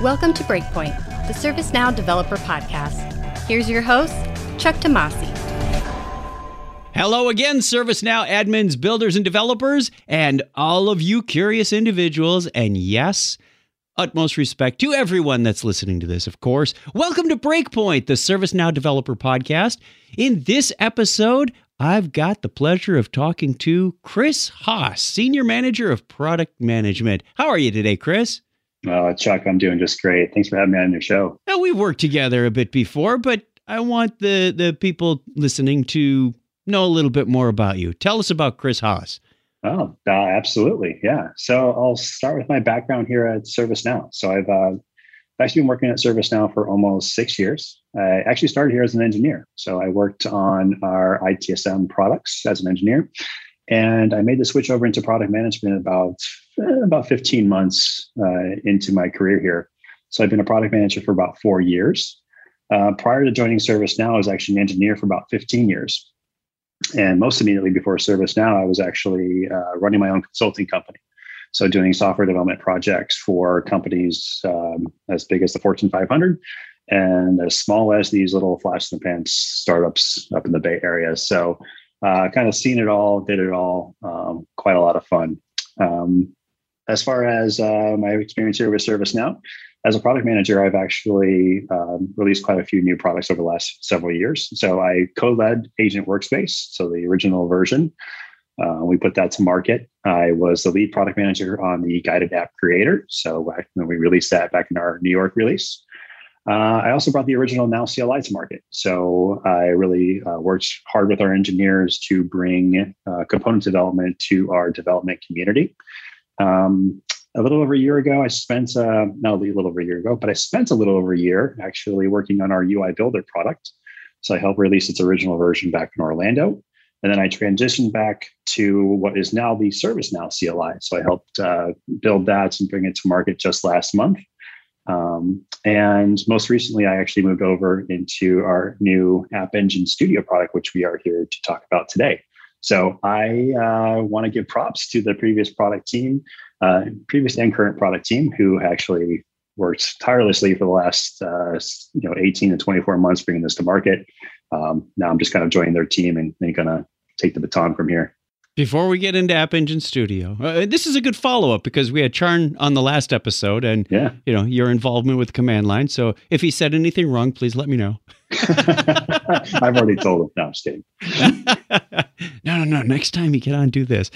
Welcome to Breakpoint, the ServiceNow Developer Podcast. Here's your host, Chuck Tomasi. Hello again, ServiceNow admins, builders, and developers, and all of you curious individuals. And yes, utmost respect to everyone that's listening to this, of course. Welcome to Breakpoint, the ServiceNow Developer Podcast. In this episode, I've got the pleasure of talking to Chris Haas, Senior Manager of Product Management. How are you today, Chris? Uh, Chuck, I'm doing just great. Thanks for having me on your show. Now, we've worked together a bit before, but I want the, the people listening to know a little bit more about you. Tell us about Chris Haas. Oh, uh, absolutely. Yeah. So I'll start with my background here at ServiceNow. So I've uh, actually been working at ServiceNow for almost six years. I actually started here as an engineer. So I worked on our ITSM products as an engineer. And I made the switch over into product management about eh, about 15 months uh, into my career here. So I've been a product manager for about four years. Uh, prior to joining ServiceNow, I was actually an engineer for about 15 years. And most immediately before ServiceNow, I was actually uh, running my own consulting company. So doing software development projects for companies um, as big as the Fortune 500 and as small as these little flash in the pan startups up in the Bay Area. So uh, kind of seen it all, did it all. Um, quite a lot of fun. Um, as far as uh, my experience here with ServiceNow, as a product manager, I've actually um, released quite a few new products over the last several years. So I co-led Agent Workspace, so the original version. Uh, we put that to market. I was the lead product manager on the Guided App Creator. So when we released that back in our New York release. Uh, I also brought the original Now CLI to market. So I really uh, worked hard with our engineers to bring uh, component development to our development community. Um, a little over a year ago, I spent, uh, not a little over a year ago, but I spent a little over a year actually working on our UI Builder product. So I helped release its original version back in Orlando. And then I transitioned back to what is now the ServiceNow CLI. So I helped uh, build that and bring it to market just last month. Um, and most recently, I actually moved over into our new App Engine Studio product, which we are here to talk about today. So I uh, want to give props to the previous product team, uh, previous and current product team, who actually worked tirelessly for the last uh, you know 18 to 24 months bringing this to market. Um, now I'm just kind of joining their team and they're going to take the baton from here. Before we get into App Engine Studio, uh, this is a good follow up because we had Charn on the last episode, and yeah. you know your involvement with command line. So if he said anything wrong, please let me know. I've already told him. No, I'm just kidding. no, no, no. Next time you get on, do this.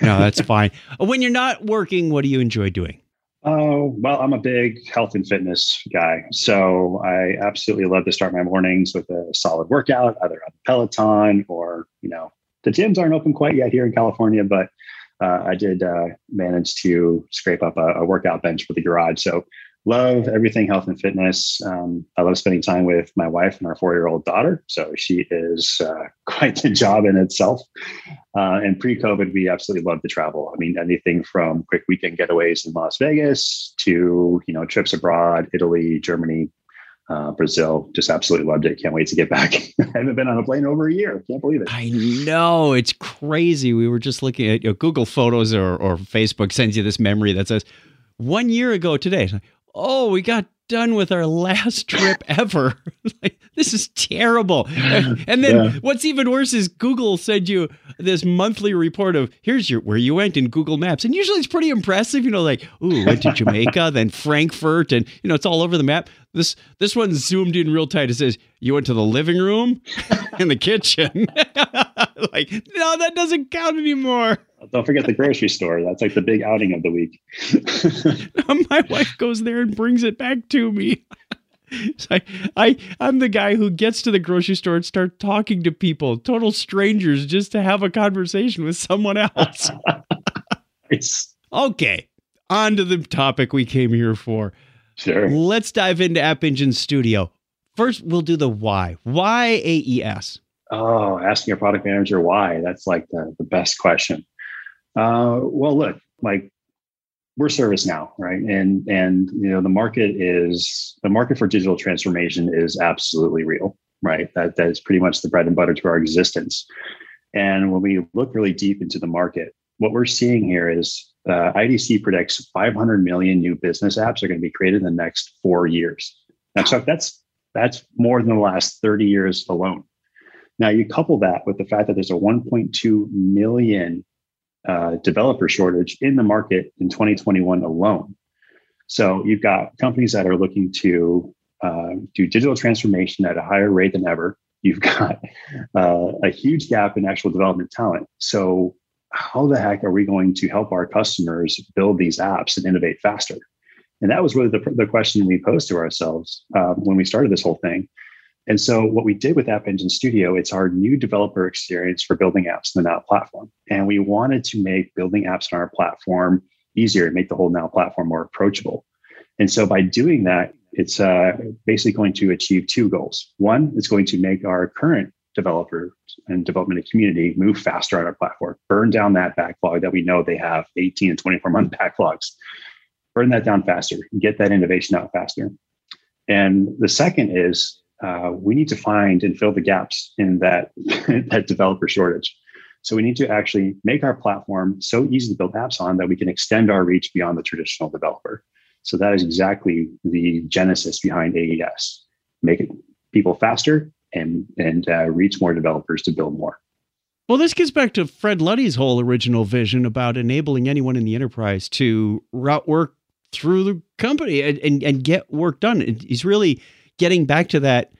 No, that's fine. When you're not working, what do you enjoy doing? Oh, well, I'm a big health and fitness guy. So I absolutely love to start my mornings with a solid workout, either on Peloton or, you know, the gyms aren't open quite yet here in California, but uh, I did uh, manage to scrape up a, a, workout bench for the garage. So love everything health and fitness. Um, I love spending time with my wife and our four-year-old daughter. So she is uh, quite the job in itself. Uh, and pre-COVID, we absolutely love to travel. I mean, anything from quick weekend getaways in Las Vegas to you know trips abroad, Italy, Germany, uh, Brazil. Just absolutely loved it. Can't wait to get back. I haven't been on a plane over a year. Can't believe it. I know it's crazy. We were just looking at you know, Google Photos or, or Facebook sends you this memory that says one year ago today. Like, oh, we got done with our last trip ever. like, this is terrible. And then yeah. what's even worse is Google sent you this monthly report of here's your where you went in Google Maps. And usually it's pretty impressive, you know, like, ooh, went to Jamaica, then Frankfurt, and you know, it's all over the map. This this one zoomed in real tight. It says you went to the living room and the kitchen. like, no, that doesn't count anymore. Don't forget the grocery store. That's like the big outing of the week. My wife goes there and brings it back to me. I, I, I'm the guy who gets to the grocery store and start talking to people, total strangers, just to have a conversation with someone else. okay. On to the topic we came here for. Sure. Let's dive into App Engine Studio. First, we'll do the why. Why AES? Oh, asking a product manager why. That's like the, the best question. Uh, well, look, like we're ServiceNow, right? And and you know the market is the market for digital transformation is absolutely real, right? That that is pretty much the bread and butter to our existence. And when we look really deep into the market, what we're seeing here is uh, IDC predicts 500 million new business apps are going to be created in the next four years. Now, Chuck, that's that's more than the last 30 years alone. Now, you couple that with the fact that there's a 1.2 million uh, developer shortage in the market in 2021 alone. So you've got companies that are looking to uh, do digital transformation at a higher rate than ever. You've got uh, a huge gap in actual development talent. So how the heck are we going to help our customers build these apps and innovate faster? And that was really the, the question we posed to ourselves um, when we started this whole thing. And so what we did with App Engine Studio, it's our new developer experience for building apps in the Now platform. And we wanted to make building apps on our platform easier and make the whole Now platform more approachable. And so by doing that, it's uh, basically going to achieve two goals. One, it's going to make our current developers and development community move faster on our platform, burn down that backlog that we know they have 18 and 24 month backlogs, burn that down faster, get that innovation out faster. And the second is uh, we need to find and fill the gaps in that, that developer shortage. So we need to actually make our platform so easy to build apps on that we can extend our reach beyond the traditional developer. So that is exactly the genesis behind AES. Make it people faster and and uh, reach more developers to build more. Well, this gets back to Fred Luddy's whole original vision about enabling anyone in the enterprise to route work through the company and, and, and get work done. He's really getting back to that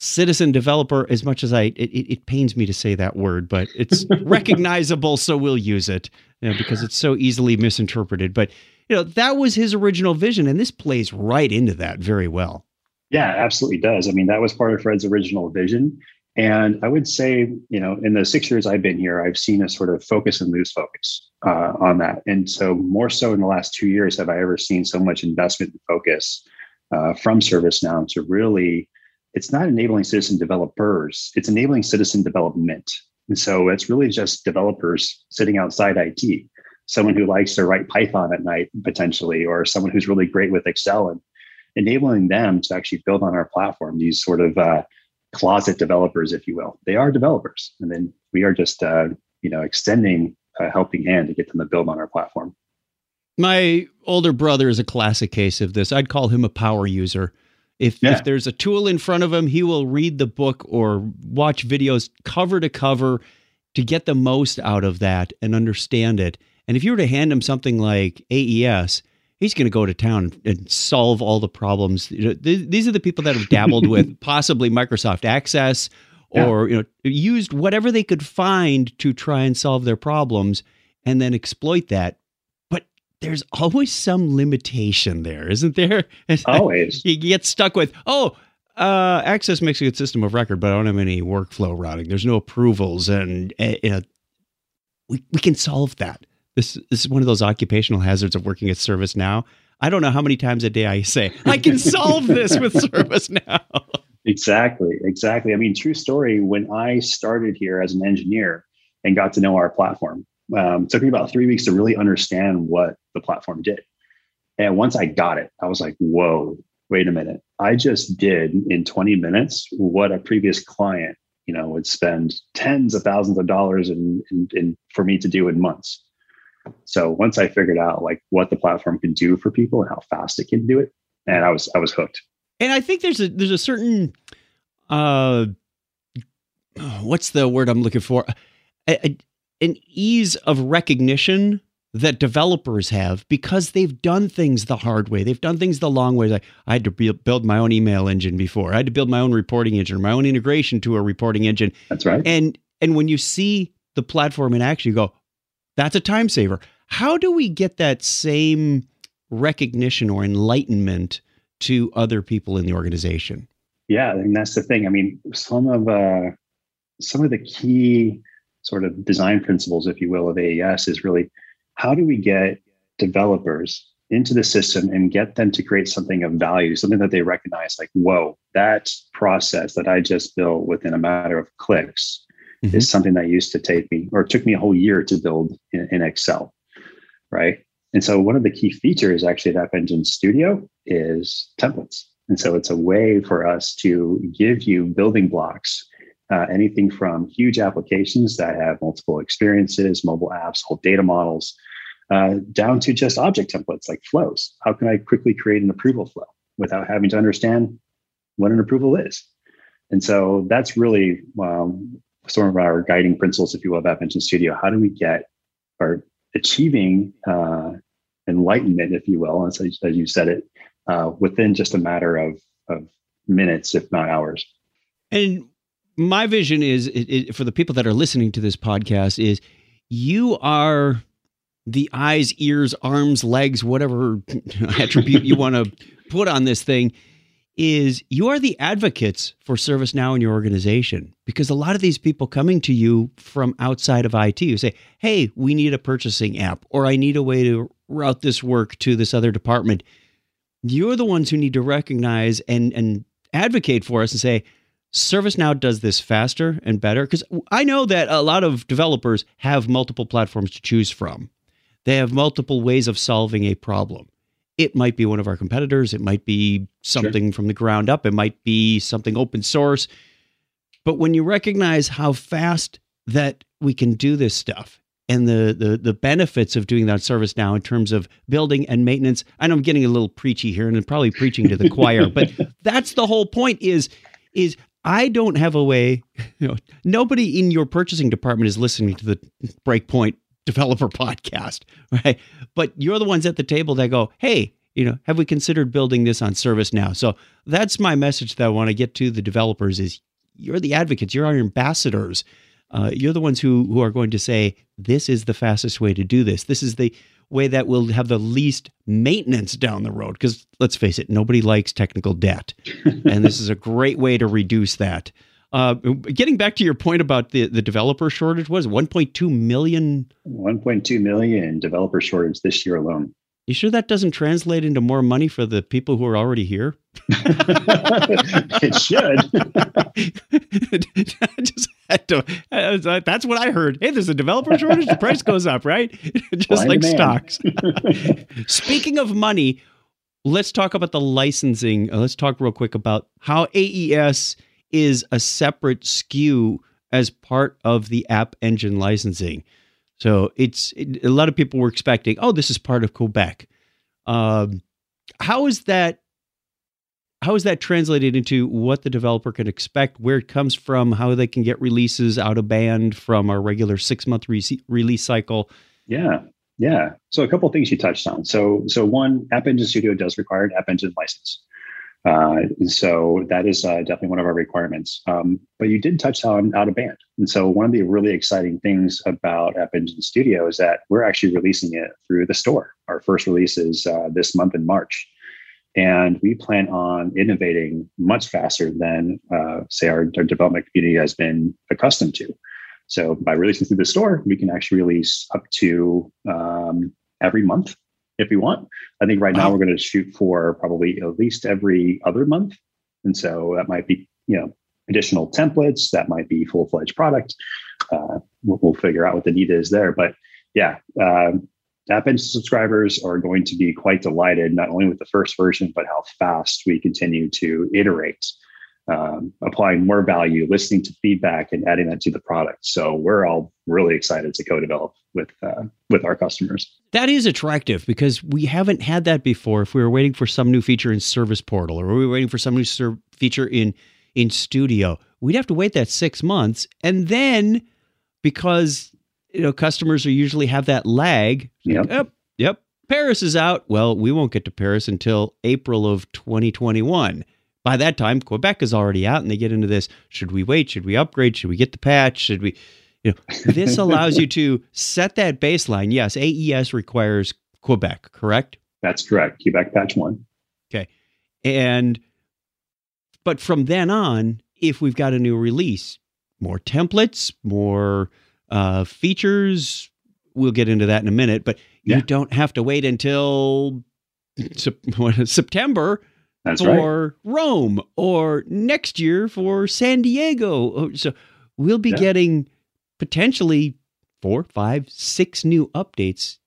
citizen developer as much as I, it, it pains me to say that word, but it's recognizable. So we'll use it you know, because it's so easily misinterpreted. But, you know, that was his original vision. And this plays right into that very well. Yeah, absolutely does. I mean, that was part of Fred's original vision. And I would say, you know, in the six years I've been here, I've seen a sort of focus and lose focus uh, on that. And so, more so in the last two years, have I ever seen so much investment and focus uh, from ServiceNow to really, it's not enabling citizen developers, it's enabling citizen development. And so, it's really just developers sitting outside IT, someone who likes to write Python at night, potentially, or someone who's really great with Excel and enabling them to actually build on our platform, these sort of uh, closet developers, if you will. They are developers. And then we are just, uh, you know, extending a helping hand to get them to build on our platform. My older brother is a classic case of this. I'd call him a power user. If, yeah. if there's a tool in front of him, he will read the book or watch videos cover to cover to get the most out of that and understand it. And if you were to hand him something like AES, he's going to go to town and solve all the problems. These are the people that have dabbled with possibly Microsoft Access or yeah. you know used whatever they could find to try and solve their problems and then exploit that. But there's always some limitation there, isn't there? Always. you get stuck with, oh, uh, Access makes a good system of record, but I don't have any workflow routing. There's no approvals, and uh, you know, we we can solve that. This, this is one of those occupational hazards of working at ServiceNow. I don't know how many times a day I say, I can solve this with ServiceNow. Exactly, exactly. I mean, true story. When I started here as an engineer and got to know our platform, um, took me about three weeks to really understand what the platform did. And once I got it, I was like, whoa, wait a minute. I just did in 20 minutes what a previous client, you know, would spend tens of thousands of dollars in, in, in for me to do in months. So once I figured out like what the platform can do for people and how fast it can do it, and I was I was hooked. And I think there's a there's a certain uh what's the word I'm looking for? A, a, an ease of recognition that developers have because they've done things the hard way. They've done things the long way. Like I had to build my own email engine before. I had to build my own reporting engine, my own integration to a reporting engine. That's right. And and when you see the platform in action, you go, that's a time saver. How do we get that same recognition or enlightenment to other people in the organization? Yeah, mean that's the thing. I mean, some of uh, some of the key sort of design principles, if you will, of AES is really how do we get developers into the system and get them to create something of value, something that they recognize, like, whoa, that process that I just built within a matter of clicks mm-hmm. is something that used to take me or took me a whole year to build in, in Excel, right? And so one of the key features actually of App Engine Studio is templates. And so it's a way for us to give you building blocks, uh, anything from huge applications that have multiple experiences, mobile apps, whole data models, uh, down to just object templates like flows. How can I quickly create an approval flow without having to understand what an approval is? And so that's really um, some of our guiding principles, if you will, of App Studio. How do we get or achieving uh, enlightenment, if you will, as, as you said it, uh, within just a matter of, of minutes, if not hours. And my vision is it, it, for the people that are listening to this podcast is you are the eyes, ears, arms, legs, whatever attribute you want to put on this thing is you are the advocates for ServiceNow in your organization because a lot of these people coming to you from outside of IT you say, "Hey, we need a purchasing app or I need a way to route this work to this other department." You're the ones who need to recognize and and advocate for us and say, ServiceNow does this faster and better because I know that a lot of developers have multiple platforms to choose from. They have multiple ways of solving a problem. It might be one of our competitors, it might be something sure. from the ground up, it might be something open source. But when you recognize how fast that we can do this stuff and the the the benefits of doing that service now in terms of building and maintenance, I know I'm getting a little preachy here and I'm probably preaching to the choir, but that's the whole point is is I don't have a way, you know, nobody in your purchasing department is listening to the Breakpoint developer podcast, right? But you're the ones at the table that go, hey, you know, have we considered building this on ServiceNow? So that's my message that I want to get to the developers is you're the advocates, you're our ambassadors. Uh, you're the ones who who are going to say this is the fastest way to do this. This is the way that will have the least maintenance down the road. Because let's face it, nobody likes technical debt. and this is a great way to reduce that. Uh, getting back to your point about the, the developer shortage, was 1.2 million? 1.2 million developer shortage this year alone. You sure that doesn't translate into more money for the people who are already here? it should. just to, that's what I heard. Hey, there's a developer shortage. The price goes up, right? just like stocks. Speaking of money, let's talk about the licensing. Uh, let's talk real quick about how AES is a separate SKU as part of the App Engine licensing. So it's it, a lot of people were expecting, oh, this is part of Quebec. Um, how is that? How is that translated into what the developer can expect, where it comes from, how they can get releases out of band from our regular six month re- release cycle? Yeah, yeah. So a couple things you touched on. So so one, App Engine Studio does require an App Engine license. Uh, and so that is uh, definitely one of our requirements. Um, but you did touch on out of band. And so one of the really exciting things about App Engine Studio is that we're actually releasing it through the store. Our first release is uh, this month in March. And we plan on innovating much faster than, uh, say, our, our development community has been accustomed to. So by releasing through the store, we can actually release up to um, every month if we want. I think right now we're going to shoot for probably at least every other month. And so that might be, you know, additional templates, that might be full fledged product. Uh, we'll, we'll, figure out what the need is there. But yeah, um, App Engine subscribers are going to be quite delighted, not only with the first version, but how fast we continue to iterate um, applying more value, listening to feedback, and adding that to the product. So we're all really excited to co-develop with uh, with our customers. That is attractive because we haven't had that before. If we were waiting for some new feature in Service Portal, or we were waiting for some new ser- feature in in Studio, we'd have to wait that six months, and then because you know customers are usually have that lag. Yep. Yep. Yep. Paris is out. Well, we won't get to Paris until April of 2021 by that time, Quebec is already out, and they get into this: should we wait? Should we upgrade? Should we get the patch? Should we? You know, this allows you to set that baseline. Yes, AES requires Quebec, correct? That's correct. Quebec patch one. Okay, and but from then on, if we've got a new release, more templates, more uh, features. We'll get into that in a minute, but yeah. you don't have to wait until September that's for right. Rome or next year for San Diego. Oh, so we'll be yeah. getting potentially four, five, six new updates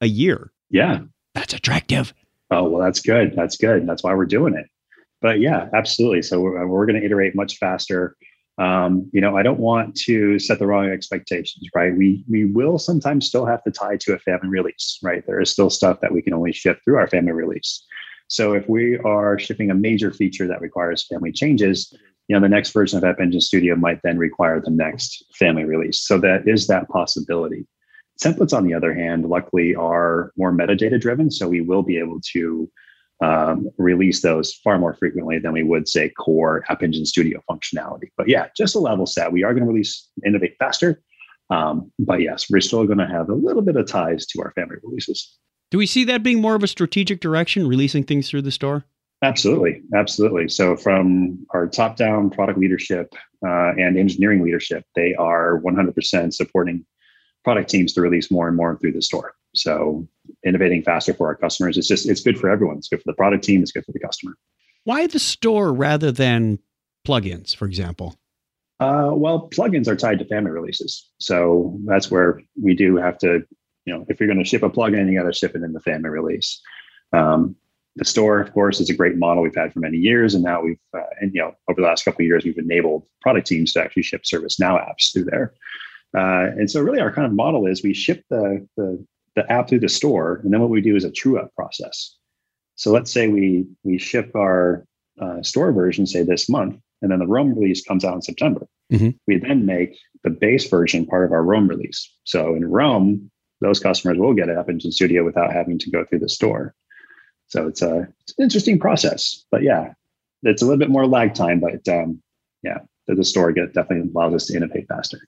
a year. Yeah. That's attractive. Oh, well, that's good. That's good. That's why we're doing it. But yeah, absolutely. So we're, we're going to iterate much faster. um, you know, I don't want to set the wrong expectations, right? We we will sometimes still have to tie to a family release, right? There is still stuff that we can only ship through our family release. So if we are shipping a major feature that requires family changes, you know, the next version of App Engine Studio might then require the next family release. So that is that possibility. Templates, on the other hand, luckily are more metadata driven. So we will be able to um, release those far more frequently than we would say core App Engine Studio functionality. But yeah, just a level set. We are going to release innovate faster. Um, but yes, we're still going to have a little bit of ties to our family releases. Do we see that being more of a strategic direction, releasing things through the store? Absolutely, absolutely. So from our top-down product leadership uh, and engineering leadership, they are 100% supporting product teams to release more and more through the store. So innovating faster for our customers, it's just it's good for everyone. It's good for the product team. It's good for the customer. Why the store rather than plugins, for example? Uh, well, plugins are tied to family releases, so that's where we do have to, you know, if you're going to ship a plugin, you got to ship it in the family release. Um, the store, of course, is a great model we've had for many years, and now we've, uh, and you know, over the last couple of years, we've enabled product teams to actually ship ServiceNow apps through there. Uh, and so, really, our kind of model is we ship the, the the app through the store, and then what we do is a true up process. So let's say we we ship our uh, store version, say this month, and then the Rome release comes out in September. Mm-hmm. We then make the base version part of our Rome release. So in Rome, those customers will get App Engine Studio without having to go through the store. So it's a it's an interesting process, but yeah, it's a little bit more lag time, but um, yeah, the, the store get definitely allows us to innovate faster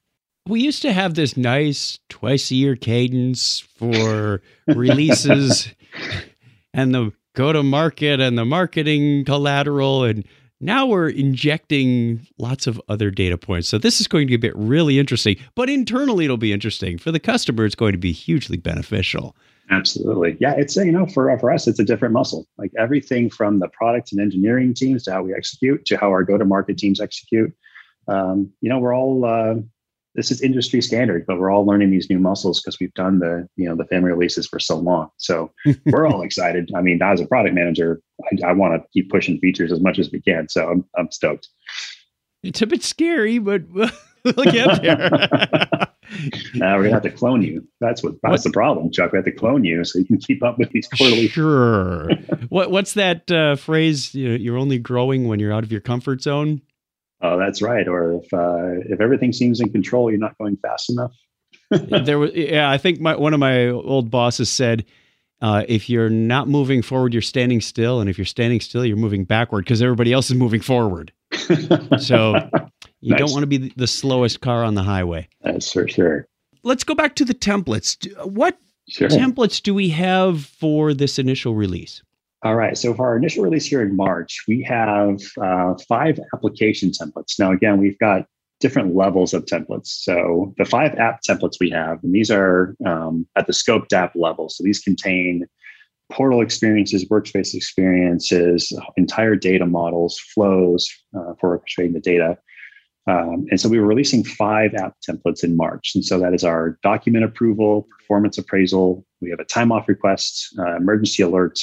we used to have this nice twice a year cadence for releases and the go to market and the marketing collateral and now we're injecting lots of other data points. So this is going to get really interesting, but internally it'll be interesting. For the customer, it's going to be hugely beneficial. Absolutely. Yeah, it's you know for for us it's a different muscle. Like everything from the product and engineering teams to how we execute to how our go to market teams execute. Um, you know, we're all uh, this is industry standard, but we're all learning these new muscles because we've done the you know the family releases for so long. So we're all excited. I mean, as a product manager, I, I want to keep pushing features as much as we can. So I'm I'm stoked. It's a bit scary, but we'll get there. now we're gonna have to clone you. That's what that's what? the problem, Chuck. We have to clone you so you can keep up with these quarterly. Sure. what what's that uh, phrase? You're only growing when you're out of your comfort zone. Oh, that's right. Or if uh, if everything seems in control, you're not going fast enough. there was, yeah. I think my, one of my old bosses said, uh, if you're not moving forward, you're standing still, and if you're standing still, you're moving backward because everybody else is moving forward. so you nice. don't want to be the slowest car on the highway. That's for sure. Let's go back to the templates. What sure. templates do we have for this initial release? All right. So for our initial release here in March, we have uh, five application templates. Now, again, we've got different levels of templates. So the five app templates we have, and these are um, at the scoped app level. So these contain portal experiences, workspace experiences, entire data models, flows uh, for orchestrating the data. Um, and so we were releasing five app templates in March. And so that is our document approval, performance appraisal. We have a time off request, uh, emergency alerts,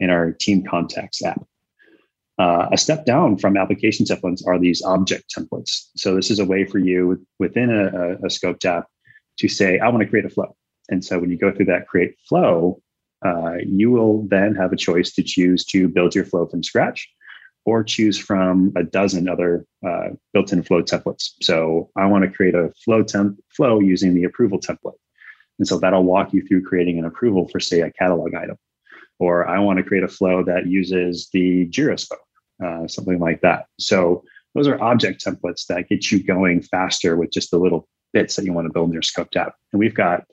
in our team contacts app. Uh, a step down from application templates are these object templates. So this is a way for you within a, a, a scoped app to say, I want to create a flow. And so when you go through that create flow, uh, you will then have a choice to choose to build your flow from scratch or choose from a dozen other uh, built-in flow templates. So I want to create a flow temp flow using the approval template. And so that'll walk you through creating an approval for, say, a catalog item or I want to create a flow that uses the Jira spoke, uh, something like that. So those are object templates that get you going faster with just the little bits that you want to build in your scoped app. And we've got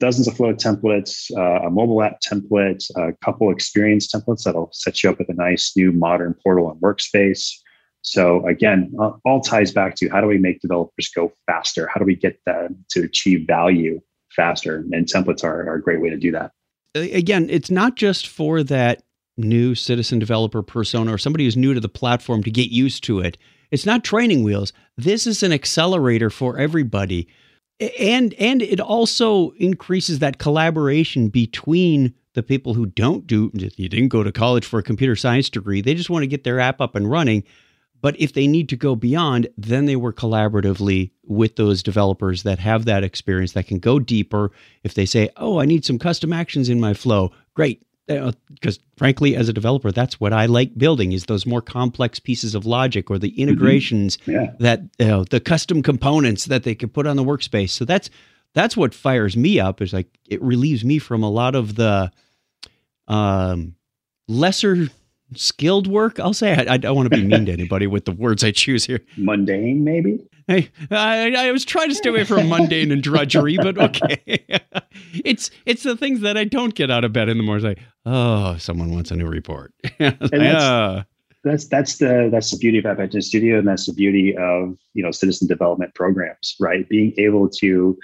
dozens of flow templates, uh, a mobile app template, a couple experience templates that'll set you up with a nice new modern portal and workspace. So again, all ties back to how do we make developers go faster? How do we get them to achieve value faster? And templates are, are a great way to do that again, it's not just for that new citizen developer persona or somebody who's new to the platform to get used to it. It's not training wheels. This is an accelerator for everybody. And and it also increases that collaboration between the people who don't do you didn't go to college for a computer science degree. They just want to get their app up and running. But if they need to go beyond, then they work collaboratively with those developers that have that experience that can go deeper. If they say, "Oh, I need some custom actions in my flow," great, because frankly, as a developer, that's what I like building is those more complex pieces of logic or the mm-hmm. integrations mm-hmm. yeah. that you know, the custom components that they can put on the workspace. So that's that's what fires me up. Is like it relieves me from a lot of the um, lesser skilled work. I'll say I, I don't want to be mean to anybody with the words I choose here. Mundane, maybe. Hey, I, I was trying to stay away from mundane and drudgery, but okay. it's it's the things that I don't get out of bed in the morning. Like, oh, someone wants a new report. that's, ah. that's that's the that's the beauty of App Engine Studio, and that's the beauty of you know citizen development programs, right? Being able to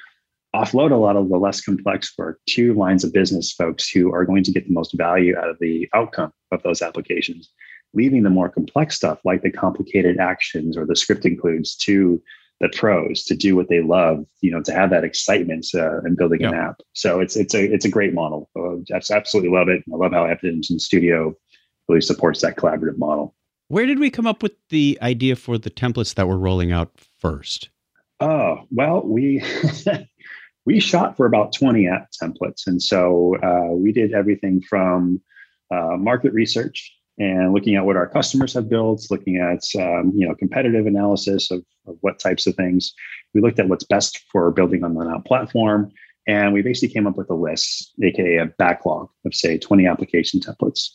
offload a lot of the less complex work to lines of business folks who are going to get the most value out of the outcome of those applications, leaving the more complex stuff like the complicated actions or the script includes to the pros to do what they love, you know, to have that excitement uh, in building yeah. an app. So it's it's a it's a great model. Uh, I absolutely love it. I love how App Engine Studio really supports that collaborative model. Where did we come up with the idea for the templates that we're rolling out first? Oh well, we we shot for about 20 app templates. And so uh, we did everything from uh, market research and looking at what our customers have built, looking at um, you know competitive analysis of, of, what types of things. We looked at what's best for building on the Now platform, and we basically came up with a list, aka a backlog of say 20 application templates.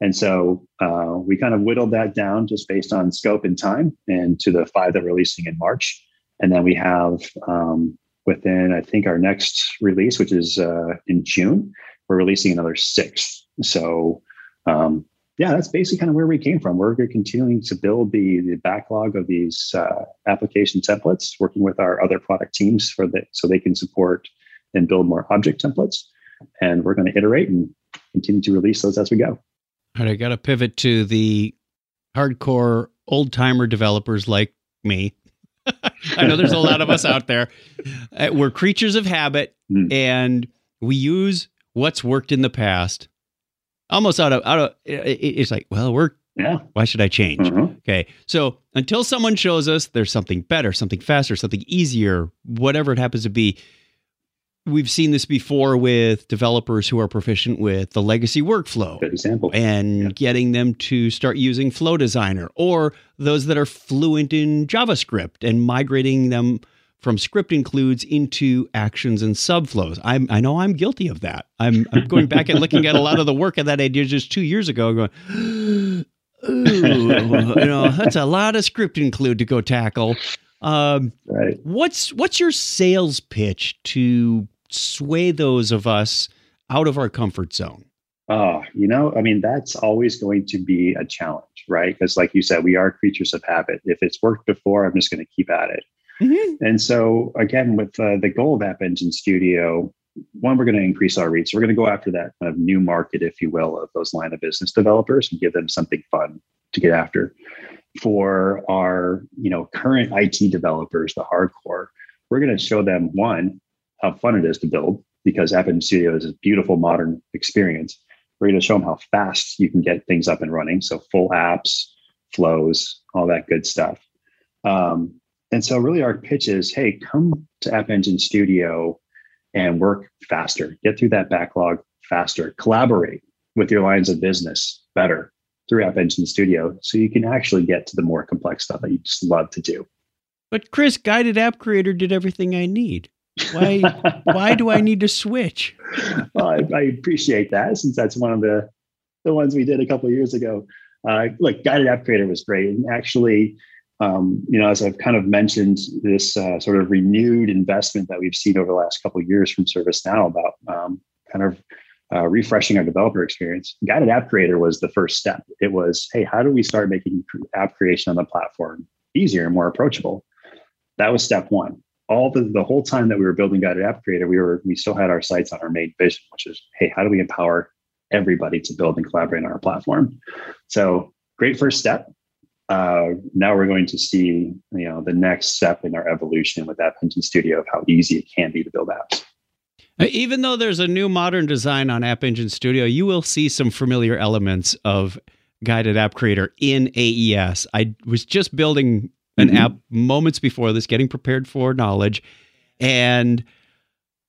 And so uh, we kind of whittled that down just based on scope and time, and to the five that we're releasing in March. And then we have um, within I think our next release, which is uh, in June, we're releasing another six. So um, yeah, that's basically kind of where we came from. We're continuing to build the, the backlog of these uh, application templates, working with our other product teams for the, so they can support and build more object templates. And we're going to iterate and continue to release those as we go. All right, I got to pivot to the hardcore old timer developers like me I know there's a lot of us out there. Uh, we're creatures of habit, mm. and we use what's worked in the past. Almost out of out of it's like, well, we're yeah. Why should I change? Mm-hmm. Okay. So until someone shows us there's something better, something faster, something easier, whatever it happens to be, we've seen this before with developers who are proficient with the legacy workflow. Good example. And yeah. getting them to start using Flow Designer or those that are fluent in JavaScript and migrating them from script includes into actions and subflows. I'm, I know I'm guilty of that. I'm, I'm going back and looking at a lot of the work of that I did just two years ago, going, ooh, you know, that's a lot of script include to go tackle. Um, right. What's what's your sales pitch to sway those of us out of our comfort zone? Oh, you know, I mean, that's always going to be a challenge, right? Because, like you said, we are creatures of habit. If it's worked before, I'm just going to keep at it. Mm-hmm. And so, again, with uh, the goal of App Engine Studio, one, we're going to increase our reach. So we're going to go after that kind of new market, if you will, of those line of business developers and give them something fun to get after. For our, you know, current IT developers, the hardcore, we're going to show them one how fun it is to build because App Engine Studio is a beautiful modern experience. We're going to show them how fast you can get things up and running. So full apps, flows, all that good stuff. Um, and so really our pitch is, hey, come to App Engine Studio and work faster, get through that backlog faster, collaborate with your lines of business better through App Engine Studio so you can actually get to the more complex stuff that you just love to do. But Chris, Guided App Creator did everything I need. Why why do I need to switch? well, I, I, appreciate that since that's one of the the ones we did a couple years ago. Uh, like Guided App Creator was great, and actually, um, you know, as I've kind of mentioned, this uh, sort of renewed investment that we've seen over the last couple of years from ServiceNow about um, kind of uh, refreshing our developer experience. Guided App Creator was the first step. It was, hey, how do we start making app creation on the platform easier and more approachable? That was step one all the, the whole time that we were building guided app creator we were we still had our sights on our main vision which is hey how do we empower everybody to build and collaborate on our platform? So great first step. Uh, now we're going to see you know the next step in our evolution with app engine studio of how easy it can be to build apps. Uh, even though there's a new modern design on app engine studio you will see some familiar elements of guided app creator in AES. I was just building an Mhm. app moments before this, getting prepared for knowledge, and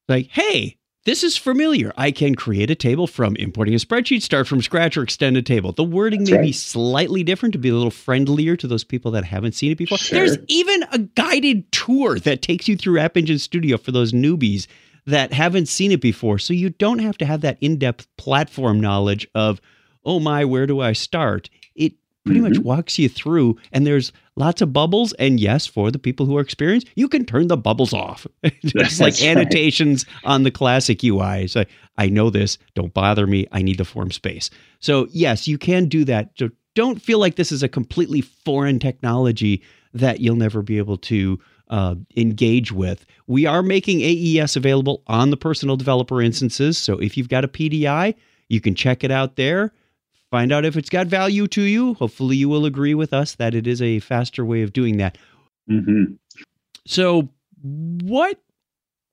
like, hey, this is familiar. I can create a table from importing a spreadsheet, start from scratch, or extend a table. The wording That's may be slightly different to be a little friendlier to those people that haven't seen it before. Sure. There's even a guided tour that takes you through App Engine Studio for those newbies that haven't seen it before. So you don't have to have that in depth platform knowledge of, oh my, where do I start? It pretty much Mhm. walks you through, and there's lots of bubbles. And yes, for the people who are experienced, you can turn the bubbles off. Just like right. annotations on the classic UI. Like, I know this, don't bother me. I need the form space. So, yes, you can do that. So, don't feel like this is a completely foreign technology that you'll never be able to uh, engage with. We are making AES available on the personal developer instances. So if you've got a PDI, you can check it out there. Find out if it's got value to you. Hopefully, you will agree with us that it is a faster way of doing that. Mhm. So, what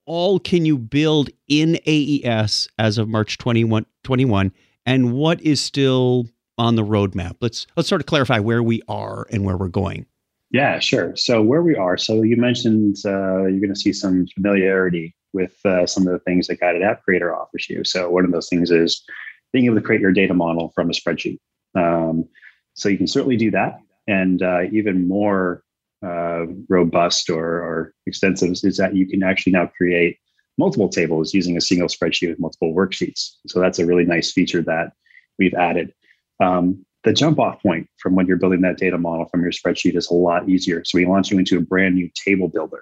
all can you build in AES as of March 21, 21 and what is still on the roadmap? Let's let's sort of clarify where we are and where we're going. Yeah, sure. So where we are, so you mentioned uh, you're going to see some familiarity with uh, some of the things that Guided App Creator offers you. So one of those things is being able to create your data model from a spreadsheet. Um, so you can certainly do that, and uh, even more uh, robust or, or extensive is that you can actually now create multiple tables using a single spreadsheet with multiple worksheets. So that's a really nice feature that we've added. Um, the jump off point from when you're building that data model from your spreadsheet is a lot easier. So we launch you into a brand new table builder.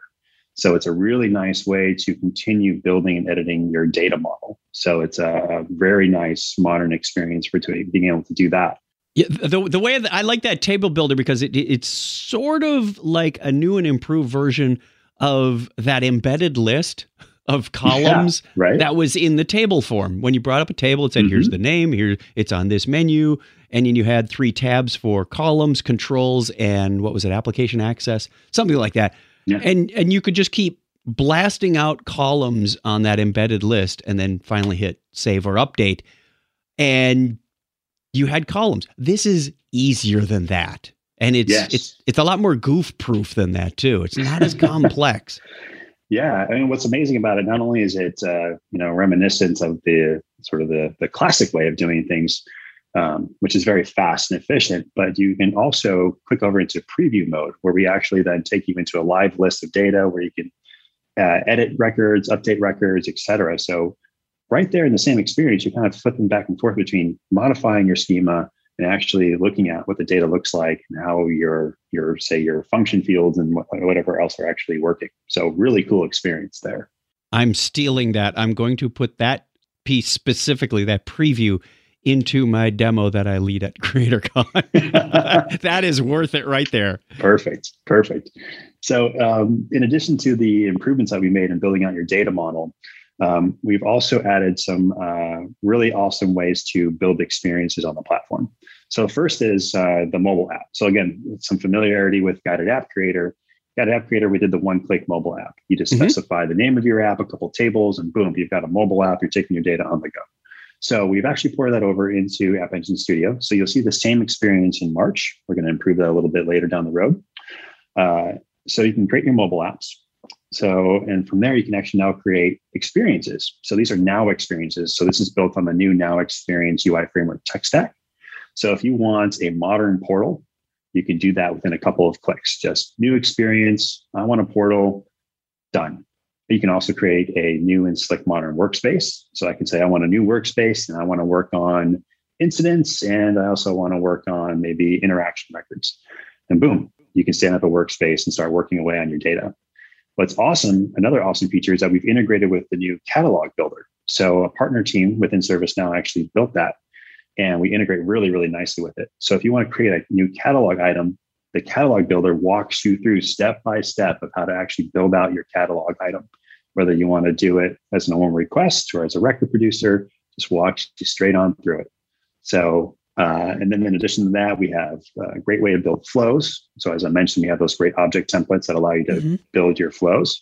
So it's a really nice way to continue building and editing your data model. So it's a, very nice modern experience for being able to do that. Yeah, the the way that I like that table builder because it it's sort of like a new and improved version of that embedded list of columns Right? that was in the table form. When you brought up a table, it said, "Here's Mhm. the name. Here it's on this menu," and then you had three tabs for columns, controls, and what was it? Application access, something like that. Yeah. And and you could just keep blasting out columns on that embedded list, and then finally hit save or update, and you had columns. This is easier than that. And it's Yes. it's it's a lot more goof proof than that too. It's not as complex. Yeah, I mean, what's amazing about it, not only is it uh, you know reminiscent of the sort of the the classic way of doing things, um, which is very fast and efficient, but you can also click over into preview mode, where we actually then take you into a live list of data where you can uh, edit records, update records, etc. So right there in the same experience, you're kind of flipping back and forth between modifying your schema and actually looking at what the data looks like and how your your say your function fields and whatever else are actually working. So really cool experience there. I'm stealing that. I'm going to put that piece specifically, that preview, into my demo that I lead at CreatorCon. that is worth it right there. Perfect, perfect. So um, in addition to the improvements that we made in building out your data model, um, we've also added some uh, really awesome ways to build experiences on the platform. So first is uh, the mobile app. So again, some familiarity with Guided App Creator. Guided App Creator, we did the one-click mobile app. You just Mhm. specify the name of your app, a couple tables, and boom, you've got a mobile app. You're taking your data on the go. So we've actually poured that over into App Engine Studio. So you'll see the same experience in March. We're going to improve that a little bit later down the road. Uh, so you can create your mobile apps. So, and from there, you can actually now create experiences. So these are now experiences. So this is built on the new now experience UI framework tech stack. So if you want a modern portal, you can do that within a couple of clicks. Just new experience. I want a portal. Done. You can also create a new and slick modern workspace. So I can say I want a new workspace and I want to work on incidents and I also want to work on maybe interaction records. And boom, you can stand up a workspace and start working away on your data. What's awesome, another awesome feature is that we've integrated with the new catalog builder. So a partner team within ServiceNow actually built that and we integrate really, really nicely with it. So if you want to create a new catalog item, the catalog builder walks you through step by step of how to actually build out your catalog item. Whether you want to do it as a normal request or as a record producer, just walks you straight on through it. So, uh, and then in addition to that, we have a great way to build flows. So as I mentioned, we have those great object templates that allow you to Mhm. build your flows.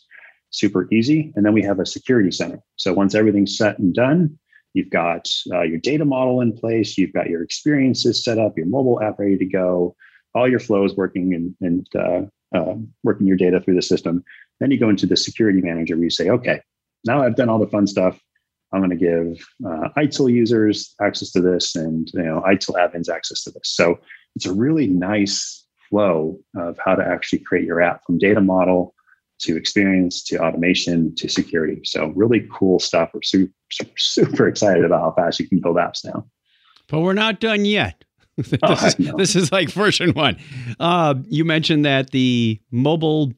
Super easy. And then we have a security center. So once everything's set and done, You've got uh, your data model in place. You've got your experiences set up, your mobile app ready to go, all your flows working and, and uh, uh, working your data through the system. Then you go into the security manager where you say, okay, now I've done all the fun stuff. I'm going to give uh, ITIL users access to this and you know ITIL admins access to this. So it's a really nice flow of how to actually create your app from data model to experience to automation to security. So really cool stuff. We're super, super, super excited about how fast you can build apps now. But we're not done yet. this, oh, is, this, is, like version one. Uh, you mentioned that the mobile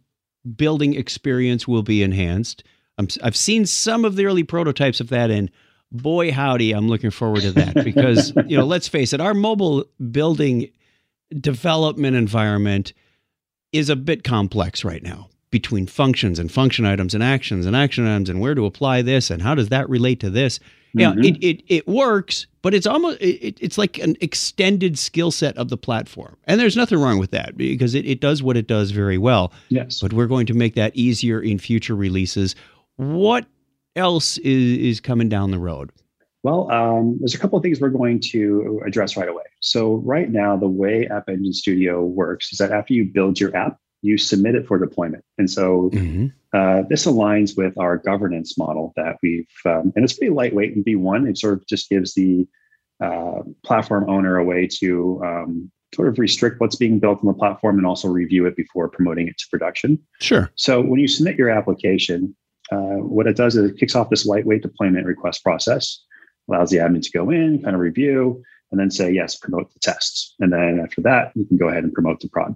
building experience will be enhanced. i have seen some of the early prototypes of that, and boy, howdy, I'm looking forward to that because you know, let's face it, our mobile building development environment is a bit complex right now between functions and function items and actions and action items and where to apply this and how does that relate to this. Yeah, mm-hmm. it, it it works, but it's almost it, it's like an extended skill set of the platform, and there's nothing wrong with that because it, it does what it does very well. Yes, but we're going to make that easier in future releases. What else is is coming down the road? Well, um, there's a couple of things we're going to address right away. So right now, the way App Engine Studio works is that after you build your app, you submit it for deployment. And so mm-hmm. uh, this aligns with our governance model that we've, um, and it's pretty lightweight in V1. It sort of just gives the uh, platform owner a way to um, sort of restrict what's being built on the platform and also review it before promoting it to production. Sure. So when you submit your application, uh, what it does is it kicks off this lightweight deployment request process allows the admin to go in, kind of review, and then say, yes, promote the tests. And then after that, you can go ahead and promote the prod.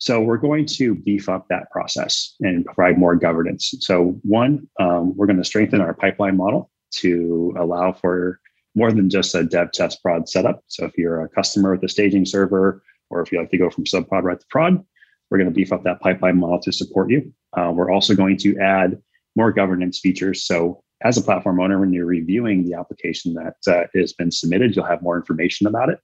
So we're going to beef up that process and provide more governance. So one, um, we're going to strengthen our pipeline model to allow for more than just a dev test prod setup. So if you're a customer with a staging server, or if you like to go from sub prod right to prod, we're going to beef up that pipeline model to support you. Uh, we're also going to add more governance features. So as a platform owner, when you're reviewing the application that uh, has been submitted, you'll have more information about it.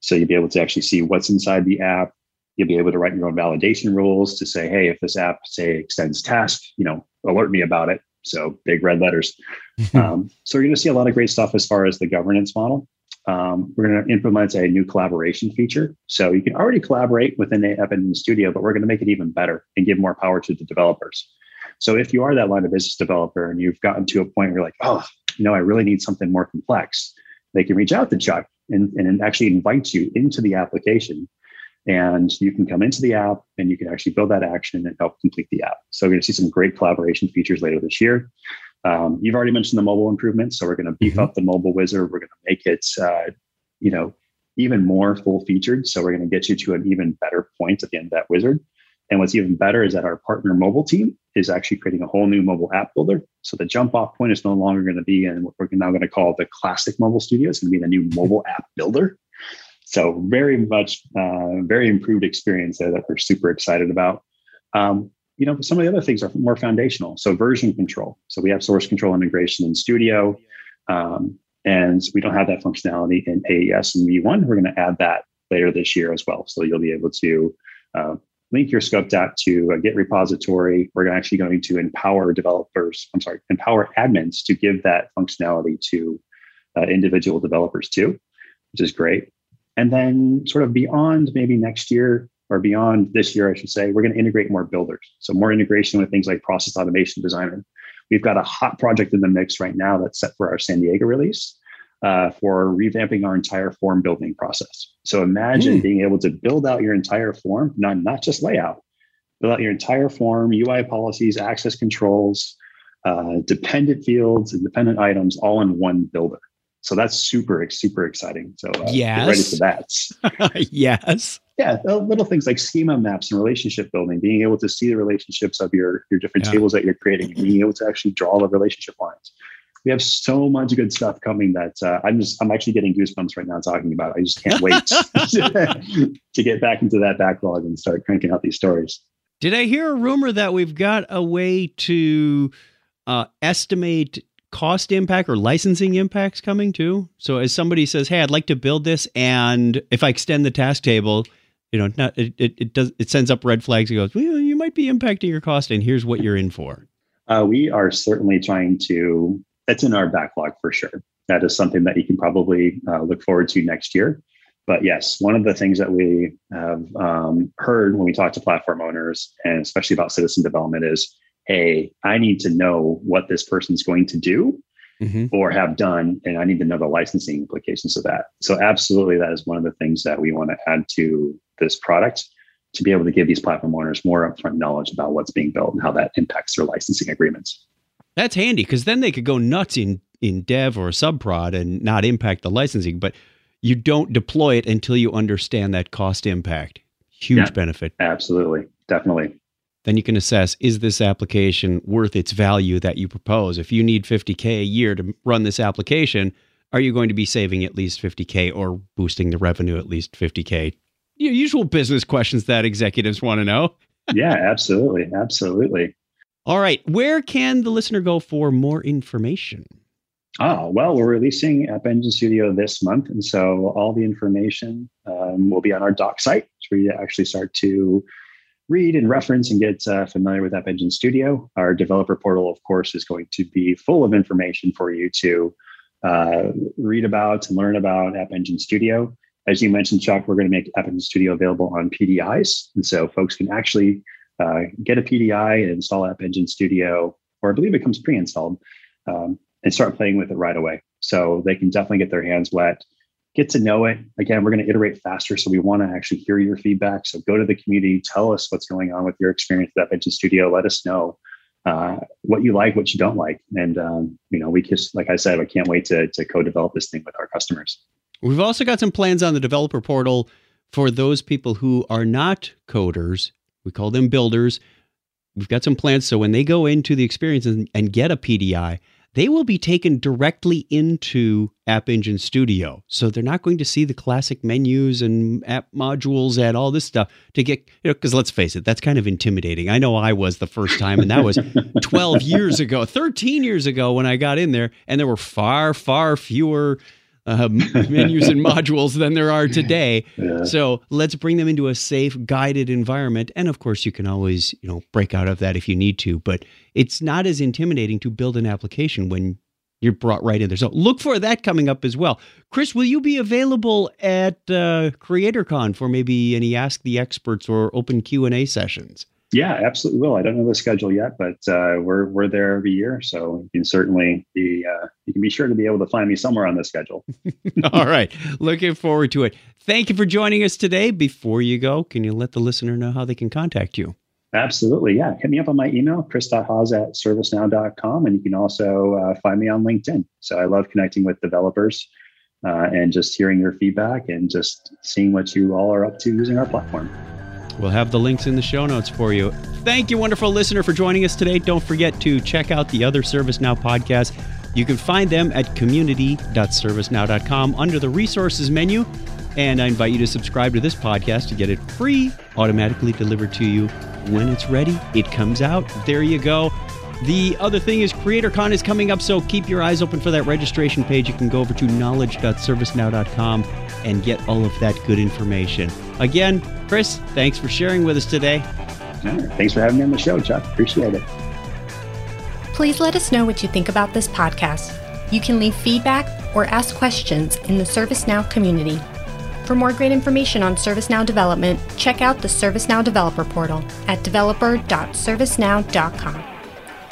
So you'll be able to actually see what's inside the app. You'll be able to write your own validation rules to say, hey, if this app say extends task, you know, alert me about it. So big red letters. um, so you're going to see a lot of great stuff as far as the governance model. Um, we're going to implement a new collaboration feature. So you can already collaborate within the App Engine Studio, but we're going to make it even better and give more power to the developers. So if you are that line of business developer and you've gotten to a point where you're like, oh, you know, I really need something more complex, they can reach out to Chuck and, and actually invite you into the application. And you can come into the app and you can actually build that action and help complete the app. So we're going to see some great collaboration features later this year. Um, you've already mentioned the mobile improvements, so we're going to beef mm-hmm. up the mobile wizard. We're going to make it, uh, you know, even more full featured. So we're going to get you to an even better point at the end of that wizard. And what's even better is that our partner mobile team is actually creating a whole new mobile app builder. So the jump off point is no longer going to be in what we're now going to call the classic mobile studio. It's going to be the new mobile app builder. So very much, uh, very improved experience there that we're super excited about. Um, you know, some of the other things are more foundational. So version control. So we have source control integration in Studio, um, and we don't have that functionality in AES and V1. We're going to add that later this year as well. So you'll be able to uh, link your scoped app to a Git repository. We're actually going to empower developers, I'm sorry, empower admins to give that functionality to uh, individual developers too, which is great. And then, sort of beyond maybe next year or beyond this year, I should say, we're going to integrate more builders. So, more integration with things like Process Automation Designer. We've got a hot project in the mix right now that's set for our San Diego release uh, for revamping our entire form building process. So imagine mm. being able to build out your entire form, not, not just layout, build out your entire form, UI policies, access controls, uh, dependent fields, and dependent items all in one builder. So that's super, super exciting. So uh, yes. get ready for that. yes. Yeah, little things like schema maps and relationship building, being able to see the relationships of your, your different yeah. tables that you're creating, being able to actually draw the relationship lines we have so much good stuff coming that uh, I'm just I'm actually getting goosebumps right now talking about it. I just can't wait to get back into that backlog and start cranking out these stories. Did I hear a rumor that we've got a way to uh, estimate cost impact or licensing impacts coming too? So as somebody says, "Hey, I'd like to build this," and if I extend the task table, you know, not, it, it, it does it sends up red flags. It goes, well, you might be impacting your cost, and here's what you're in for. Uh, we are certainly trying to that's in our backlog for sure. that is something that you can probably uh, look forward to next year. But yes, one of the things that we have um, heard when we talk to platform owners, and especially about citizen development, is hey, I need to know what this person's going to do mm-hmm. or have done, and I need to know the licensing implications of that. So, absolutely, that is one of the things that we want to add to this product to be able to give these platform owners more upfront knowledge about what's being built and how that impacts their licensing agreements. That's handy because then they could go nuts in in dev or subprod and not impact the licensing, but you don't deploy it until you understand that cost impact. Huge yeah, benefit. Absolutely. Definitely. Then you can assess is this application worth its value that you propose? If you need 50K a year to run this application, are you going to be saving at least 50K or boosting the revenue at least 50K? Your usual business questions that executives want to know. yeah, absolutely. Absolutely. All right. Where can the listener go for more information? Ah, well, we're releasing App Engine Studio this month. And so all the information um, will be on our doc site for you to actually start to read and reference and get uh, familiar with App Engine Studio. Our developer portal, of course, is going to be full of information for you to uh, read about and learn about App Engine Studio. As you mentioned, Chuck, we're going to make App Engine Studio available on PDIs. And so folks can actually uh, get a PDI and install App Engine Studio, or I believe it comes pre installed. Um, and start playing with it right away. So they can definitely get their hands wet, get to know it. Again, we're going to iterate faster. So we want to actually hear your feedback. So go to the community, tell us what's going on with your experience App Engine Studio. Let us know uh, what you like, what you don't like. And, um, you know, we just, like I said, I can't wait to, to co-develop this thing with our customers. We've also got some plans on the developer portal for those people who are not coders. We call them builders. We've got some plans. So when they go into the experience and, and get a PDI, they will be taken directly into App Engine Studio. So they're not going to see the classic menus and app modules and all this stuff to get, you know, because let's face it, that's kind of intimidating. I know I was the first time, and that was 12 years ago, 13 years ago when I got in there, and there were far, far fewer uh, menus and modules than there are today. Yeah. So let's bring them into a safe, guided environment. And of course, you can always, you know, break out of that if you need to. But it's not as intimidating to build an application when you're brought right in there. So look for that coming up as well. Chris, will you be available at uh, CreatorCon for maybe any Ask the Experts or open Q and A sessions? Yeah, absolutely will. I don't know the schedule yet, but uh, we're we're there every year, so you can certainly be uh, you can be sure to be able to find me somewhere on the schedule. All right, looking forward to it. Thank you for joining us today. Before you go, can you let the listener know how they can contact you? Absolutely, yeah. Hit me up on my email, chris.haas at servicenow.com, and you can also uh, find me on LinkedIn. So I love connecting with developers uh, and just hearing your feedback and just seeing what you all are up to using our platform. We'll have the links in the show notes for you. Thank you, wonderful listener, for joining us today. Don't forget to check out the other ServiceNow podcasts. You can find them at community.servicenow.com under the resources menu. And I invite you to subscribe to this podcast to get it free, automatically delivered to you when it's ready. It comes out. There you go. The other thing is CreatorCon is coming up, so keep your eyes open for that registration page. You can go over to knowledge.servicenow.com and get all of that good information. Again, Chris, thanks for sharing with us today. Thanks for having me on the show, Chuck. Appreciate it. Please let us know what you think about this podcast. You can leave feedback or ask questions in the ServiceNow community. For more great information on ServiceNow development, check out the ServiceNow Developer Portal at developer.servicenow.com.